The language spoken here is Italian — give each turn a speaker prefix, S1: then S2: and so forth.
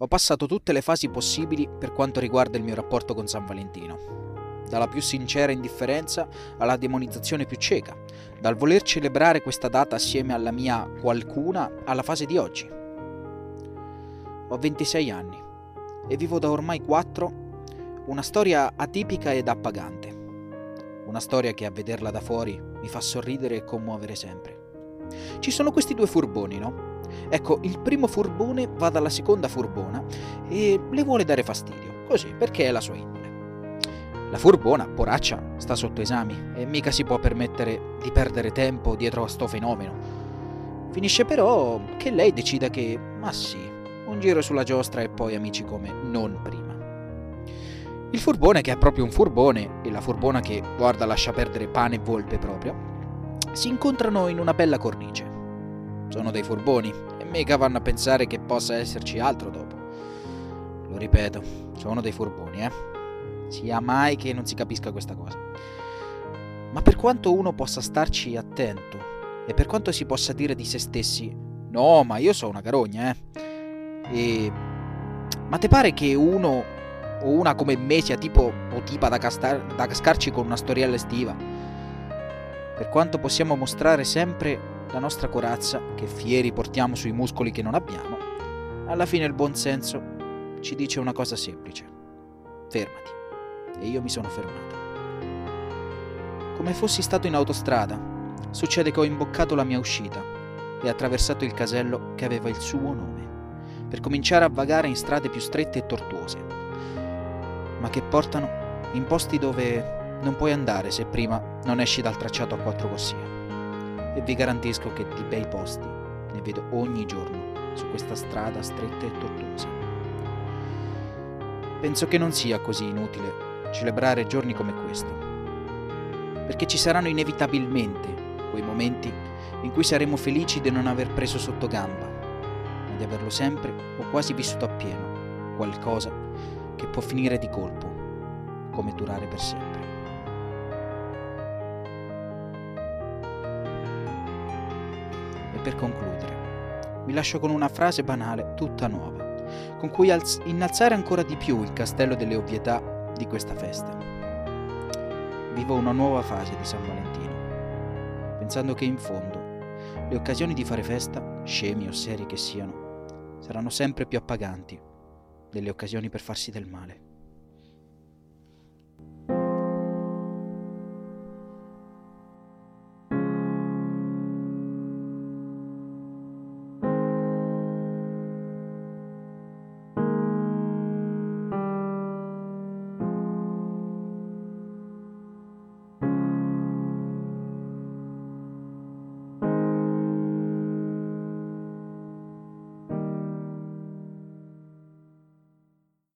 S1: Ho passato tutte le fasi possibili per quanto riguarda il mio rapporto con San Valentino. Dalla più sincera indifferenza alla demonizzazione più cieca, dal voler celebrare questa data assieme alla mia qualcuna alla fase di oggi. Ho 26 anni e vivo da ormai 4 una storia atipica ed appagante. Una storia che a vederla da fuori mi fa sorridere e commuovere sempre. Ci sono questi due furboni, no? Ecco, il primo furbone va dalla seconda furbona e le vuole dare fastidio, così, perché è la sua indole. La furbona, poraccia, sta sotto esami e mica si può permettere di perdere tempo dietro a sto fenomeno. Finisce però che lei decida che, ma sì, un giro sulla giostra e poi amici come non prima. Il furbone che è proprio un furbone e la furbona che, guarda, lascia perdere pane e volpe proprio, si incontrano in una bella cornice. Sono dei furboni e mica vanno a pensare che possa esserci altro dopo. Lo ripeto, sono dei furboni, eh. Sia mai che non si capisca questa cosa. Ma per quanto uno possa starci attento e per quanto si possa dire di se stessi, no, ma io sono una carogna, eh. E... Ma te pare che uno o una come me sia tipo o tipa da, castar- da cascarci con una storiella estiva? Per quanto possiamo mostrare sempre la nostra corazza, che fieri portiamo sui muscoli che non abbiamo, alla fine il buon senso ci dice una cosa semplice. Fermati. E io mi sono fermato. Come fossi stato in autostrada, succede che ho imboccato la mia uscita e attraversato il casello che aveva il suo nome, per cominciare a vagare in strade più strette e tortuose, ma che portano in posti dove non puoi andare se prima non esci dal tracciato a quattro corsie e vi garantisco che di bei posti ne vedo ogni giorno su questa strada stretta e tortuosa. Penso che non sia così inutile celebrare giorni come questo, perché ci saranno inevitabilmente quei momenti in cui saremo felici di non aver preso sotto gamba, ma di averlo sempre o quasi vissuto appieno, qualcosa che può finire di colpo, come durare per sempre. Per concludere, vi lascio con una frase banale tutta nuova, con cui alz- innalzare ancora di più il castello delle ovvietà di questa festa. Vivo una nuova fase di San Valentino, pensando che in fondo le occasioni di fare festa, scemi o seri che siano, saranno sempre più appaganti delle occasioni per farsi del male.